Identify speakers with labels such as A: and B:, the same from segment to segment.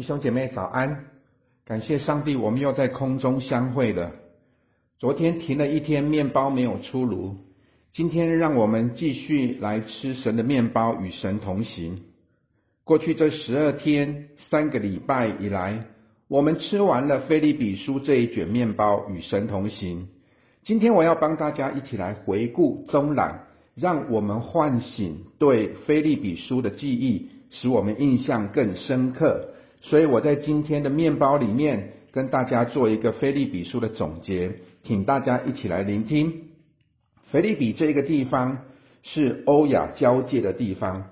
A: 弟兄姐妹早安！感谢上帝，我们又在空中相会了。昨天停了一天，面包没有出炉。今天让我们继续来吃神的面包，与神同行。过去这十二天，三个礼拜以来，我们吃完了腓利比书这一卷面包，与神同行。今天我要帮大家一起来回顾综览，让我们唤醒对腓利比书的记忆，使我们印象更深刻。所以我在今天的面包里面跟大家做一个腓利比书的总结，请大家一起来聆听。腓利比这个地方是欧亚交界的地方。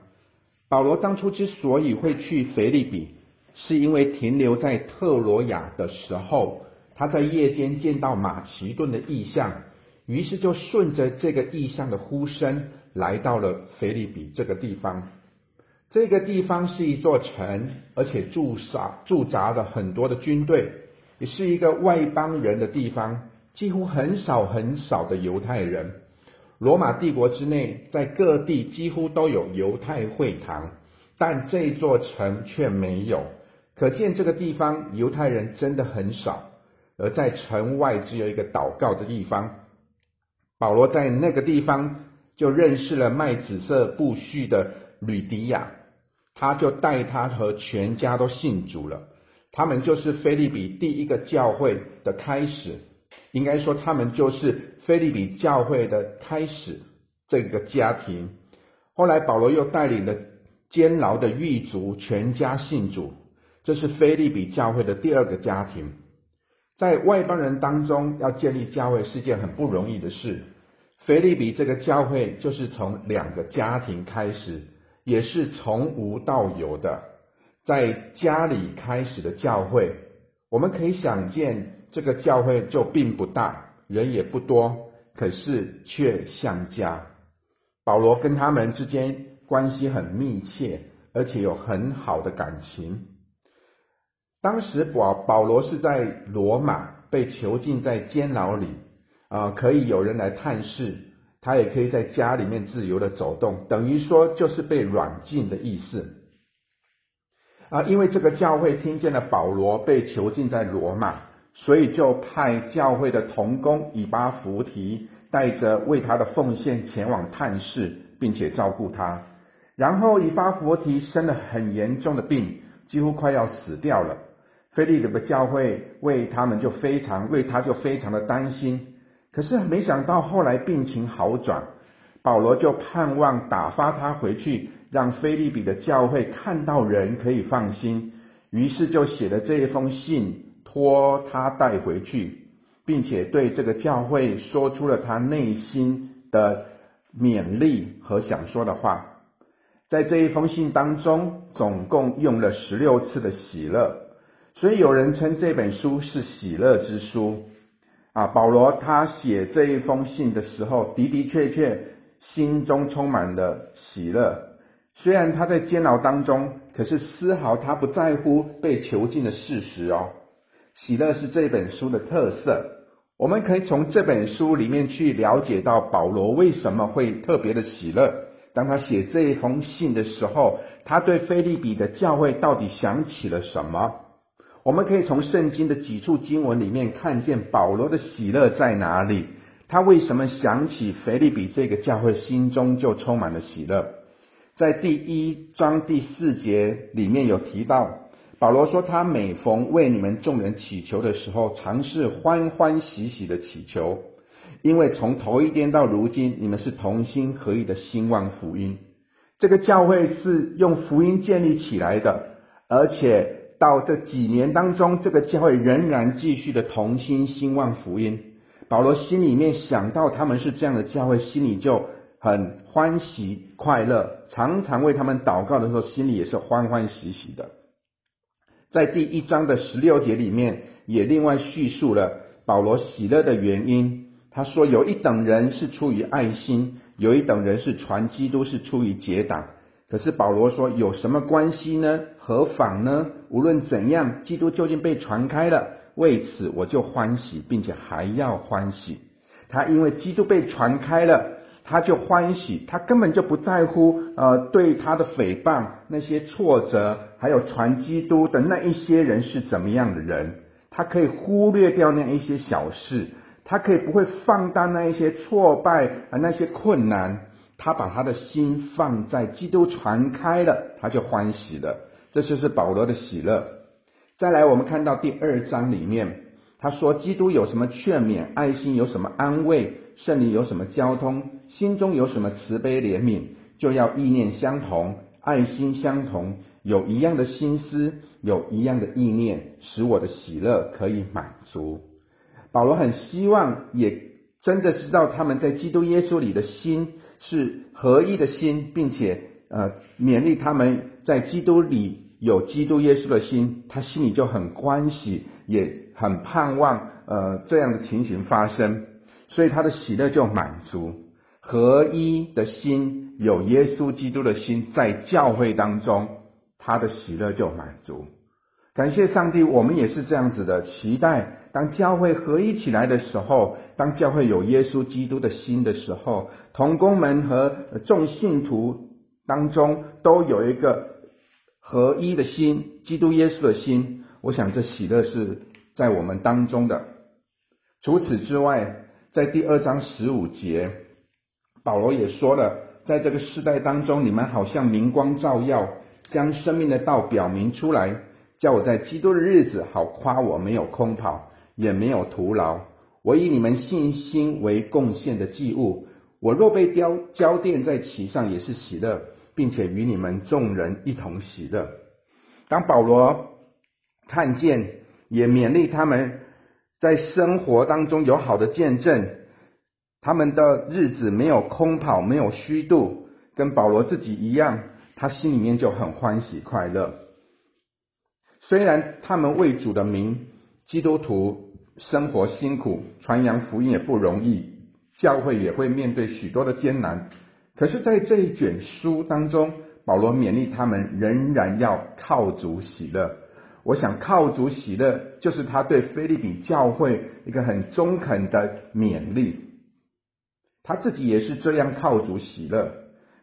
A: 保罗当初之所以会去腓利比，是因为停留在特罗亚的时候，他在夜间见到马其顿的异象，于是就顺着这个异象的呼声，来到了腓利比这个地方。这个地方是一座城，而且驻扎驻扎了很多的军队，也是一个外邦人的地方，几乎很少很少的犹太人。罗马帝国之内，在各地几乎都有犹太会堂，但这座城却没有，可见这个地方犹太人真的很少。而在城外只有一个祷告的地方，保罗在那个地方就认识了卖紫色布絮的吕迪亚。他就带他和全家都信主了，他们就是腓利比第一个教会的开始，应该说他们就是腓利比教会的开始这个家庭。后来保罗又带领了监牢的狱卒全家信主，这是腓利比教会的第二个家庭。在外邦人当中要建立教会是件很不容易的事，腓利比这个教会就是从两个家庭开始。也是从无到有的，在家里开始的教会，我们可以想见，这个教会就并不大，人也不多，可是却像家。保罗跟他们之间关系很密切，而且有很好的感情。当时保保罗是在罗马被囚禁在监牢里，啊，可以有人来探视。他也可以在家里面自由的走动，等于说就是被软禁的意思啊。因为这个教会听见了保罗被囚禁在罗马，所以就派教会的同工以巴弗提带着为他的奉献前往探视，并且照顾他。然后以巴弗提生了很严重的病，几乎快要死掉了。腓立比的教会为他们就非常为他就非常的担心。可是没想到后来病情好转，保罗就盼望打发他回去，让腓利比的教会看到人可以放心，于是就写了这一封信，托他带回去，并且对这个教会说出了他内心的勉励和想说的话。在这一封信当中，总共用了十六次的喜乐，所以有人称这本书是喜乐之书。啊，保罗他写这一封信的时候，的的确确心中充满了喜乐。虽然他在监牢当中，可是丝毫他不在乎被囚禁的事实哦。喜乐是这本书的特色，我们可以从这本书里面去了解到保罗为什么会特别的喜乐。当他写这一封信的时候，他对腓利比的教会到底想起了什么？我们可以从圣经的几处经文里面看见保罗的喜乐在哪里？他为什么想起腓利比这个教会，心中就充满了喜乐？在第一章第四节里面有提到，保罗说他每逢为你们众人祈求的时候，常是欢欢喜喜的祈求，因为从头一天到如今，你们是同心合意的兴旺福音。这个教会是用福音建立起来的，而且。到这几年当中，这个教会仍然继续的同心兴旺福音。保罗心里面想到他们是这样的教会，心里就很欢喜快乐，常常为他们祷告的时候，心里也是欢欢喜喜的。在第一章的十六节里面，也另外叙述了保罗喜乐的原因。他说：“有一等人是出于爱心，有一等人是传基督，是出于结党。”可是保罗说：“有什么关系呢？何妨呢？无论怎样，基督究竟被传开了，为此我就欢喜，并且还要欢喜。他因为基督被传开了，他就欢喜，他根本就不在乎呃对他的诽谤、那些挫折，还有传基督的那一些人是怎么样的人，他可以忽略掉那一些小事，他可以不会放大那一些挫败啊那些困难，他把他的心放在基督传开了，他就欢喜了。这就是保罗的喜乐。再来，我们看到第二章里面，他说基督有什么劝勉，爱心有什么安慰。圣灵有什么交通，心中有什么慈悲怜悯，就要意念相同，爱心相同，有一样的心思，有一样的意念，使我的喜乐可以满足。保罗很希望，也真的知道他们在基督耶稣里的心是合一的心，并且呃勉励他们在基督里有基督耶稣的心，他心里就很欢喜，也很盼望呃这样的情形发生。所以他的喜乐就满足，合一的心，有耶稣基督的心在教会当中，他的喜乐就满足。感谢上帝，我们也是这样子的期待。当教会合一起来的时候，当教会有耶稣基督的心的时候，同工们和众信徒当中都有一个合一的心，基督耶稣的心。我想这喜乐是在我们当中的。除此之外，在第二章十五节，保罗也说了，在这个世代当中，你们好像明光照耀，将生命的道表明出来，叫我在基督的日子好夸我没有空跑，也没有徒劳。我以你们信心为贡献的祭物，我若被雕浇奠在其上，也是喜乐，并且与你们众人一同喜乐。当保罗看见，也勉励他们。在生活当中有好的见证，他们的日子没有空跑，没有虚度，跟保罗自己一样，他心里面就很欢喜快乐。虽然他们为主的名，基督徒生活辛苦，传扬福音也不容易，教会也会面对许多的艰难，可是，在这一卷书当中，保罗勉励他们仍然要靠主喜乐。我想靠主喜乐，就是他对腓立比教会一个很中肯的勉励。他自己也是这样靠主喜乐。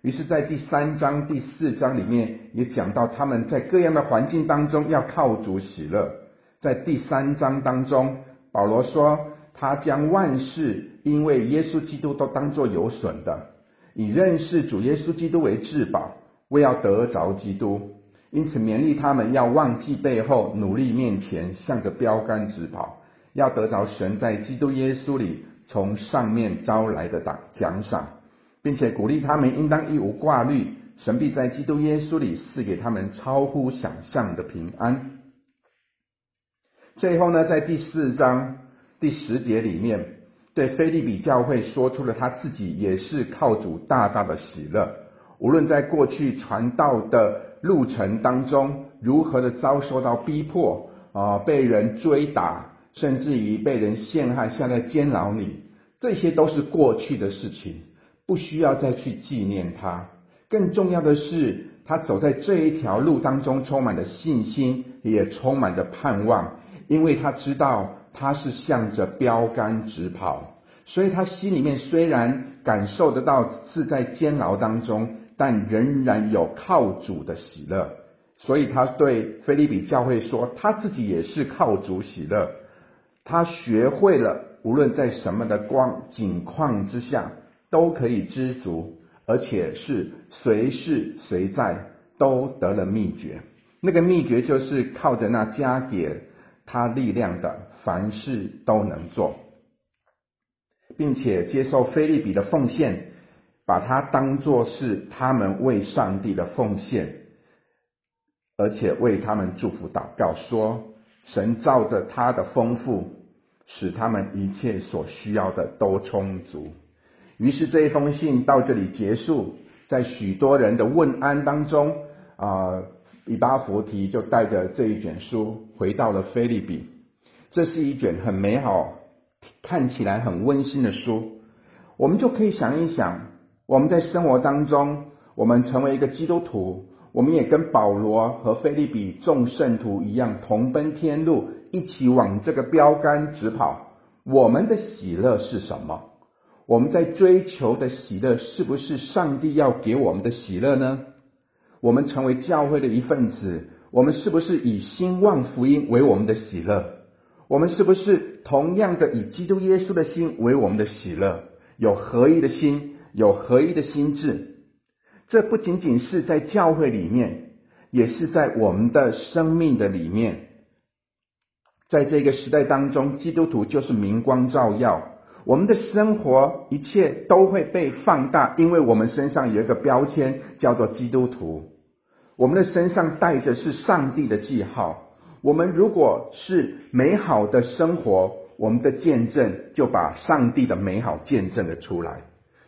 A: 于是，在第三章、第四章里面也讲到他们在各样的环境当中要靠主喜乐。在第三章当中，保罗说他将万事因为耶稣基督都当作有损的，以认识主耶稣基督为至宝，为要得着基督。因此勉励他们要忘记背后，努力面前，向着标杆直跑，要得着神在基督耶稣里从上面招来的奖赏，并且鼓励他们应当一无挂虑，神必在基督耶稣里赐给他们超乎想象的平安。最后呢，在第四章第十节里面，对腓利比教会说出了他自己也是靠主大大的喜乐，无论在过去传道的。路程当中，如何的遭受到逼迫啊，被人追打，甚至于被人陷害，下在监牢里，这些都是过去的事情，不需要再去纪念他。更重要的是，他走在这一条路当中，充满了信心，也充满了盼望，因为他知道他是向着标杆直跑，所以他心里面虽然感受得到是在监牢当中。但仍然有靠主的喜乐，所以他对腓利比教会说，他自己也是靠主喜乐。他学会了无论在什么的光景况之下，都可以知足，而且是随时随在都得了秘诀。那个秘诀就是靠着那加给他力量的，凡事都能做，并且接受菲利比的奉献。把它当作是他们为上帝的奉献，而且为他们祝福祷告，说神照着他的丰富，使他们一切所需要的都充足。于是这一封信到这里结束，在许多人的问安当中，啊，以巴弗提就带着这一卷书回到了菲利比。这是一卷很美好、看起来很温馨的书，我们就可以想一想。我们在生活当中，我们成为一个基督徒，我们也跟保罗和菲利比众圣徒一样，同奔天路，一起往这个标杆直跑。我们的喜乐是什么？我们在追求的喜乐，是不是上帝要给我们的喜乐呢？我们成为教会的一份子，我们是不是以兴旺福音为我们的喜乐？我们是不是同样的以基督耶稣的心为我们的喜乐？有合一的心，有合一的心智。这不仅仅是在教会里面，也是在我们的生命的里面。在这个时代当中，基督徒就是明光照耀。我们的生活一切都会被放大，因为我们身上有一个标签，叫做基督徒。我们的身上带着是上帝的记号。我们如果是美好的生活，我们的见证就把上帝的美好见证了出来。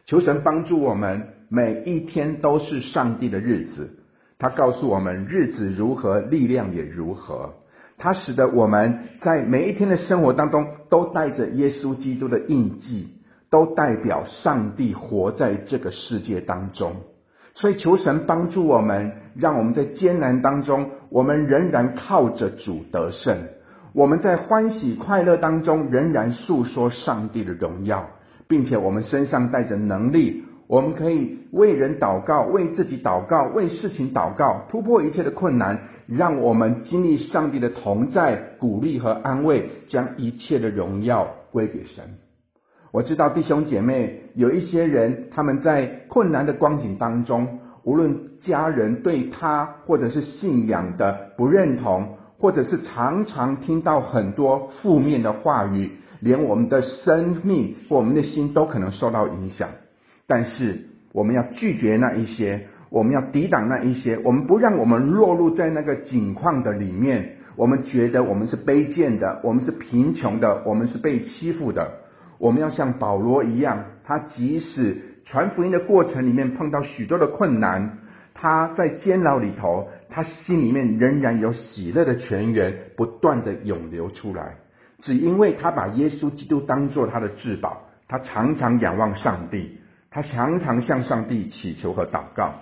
A: 求神帮助我们，每一天都是上帝的日子。他告诉我们，日子如何，力量也如何。它使得我们在每一天的生活当中都带着耶稣基督的印记，都代表上帝活在这个世界当中。所以求神帮助我们，让我们在艰难当中，我们仍然靠着主得胜；我们在欢喜快乐当中，仍然诉说上帝的荣耀，并且我们身上带着能力。我们可以为人祷告，为自己祷告，为事情祷告，突破一切的困难，让我们经历上帝的同在、鼓励和安慰，将一切的荣耀归给神。我知道弟兄姐妹有一些人，他们在困难的光景当中，无论家人对他或者是信仰的不认同，或者是常常听到很多负面的话语，连我们的生命或我们的心都可能受到影响。但是我们要拒绝那一些，我们要抵挡那一些，我们不让我们落入在那个境况的里面。我们觉得我们是卑贱的，我们是贫穷的，我们是被欺负的。我们要像保罗一样，他即使传福音的过程里面碰到许多的困难，他在监牢里头，他心里面仍然有喜乐的泉源不断的涌流出来，只因为他把耶稣基督当作他的至宝，他常常仰望上帝。他常常向上帝祈求和祷告，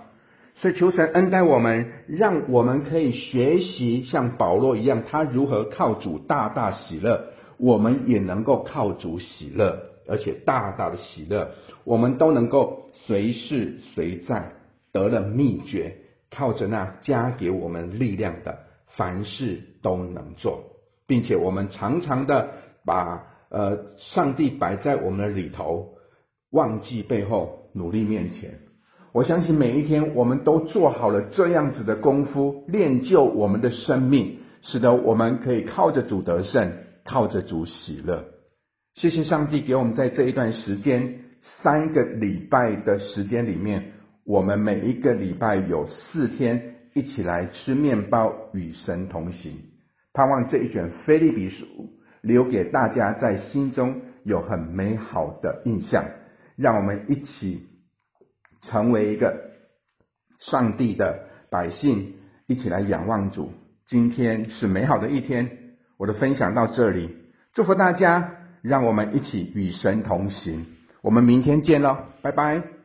A: 所以求神恩待我们，让我们可以学习像保罗一样，他如何靠主大大喜乐，我们也能够靠主喜乐，而且大大的喜乐，我们都能够随时随在得了秘诀，靠着那加给我们力量的，凡事都能做，并且我们常常的把呃上帝摆在我们的里头。忘记背后，努力面前。我相信每一天，我们都做好了这样子的功夫，练就我们的生命，使得我们可以靠着主得胜，靠着主喜乐。谢谢上帝给我们在这一段时间，三个礼拜的时间里面，我们每一个礼拜有四天一起来吃面包，与神同行。盼望这一卷腓利比书留给大家在心中有很美好的印象。让我们一起成为一个上帝的百姓，一起来仰望主。今天是美好的一天，我的分享到这里，祝福大家，让我们一起与神同行。我们明天见喽，拜拜。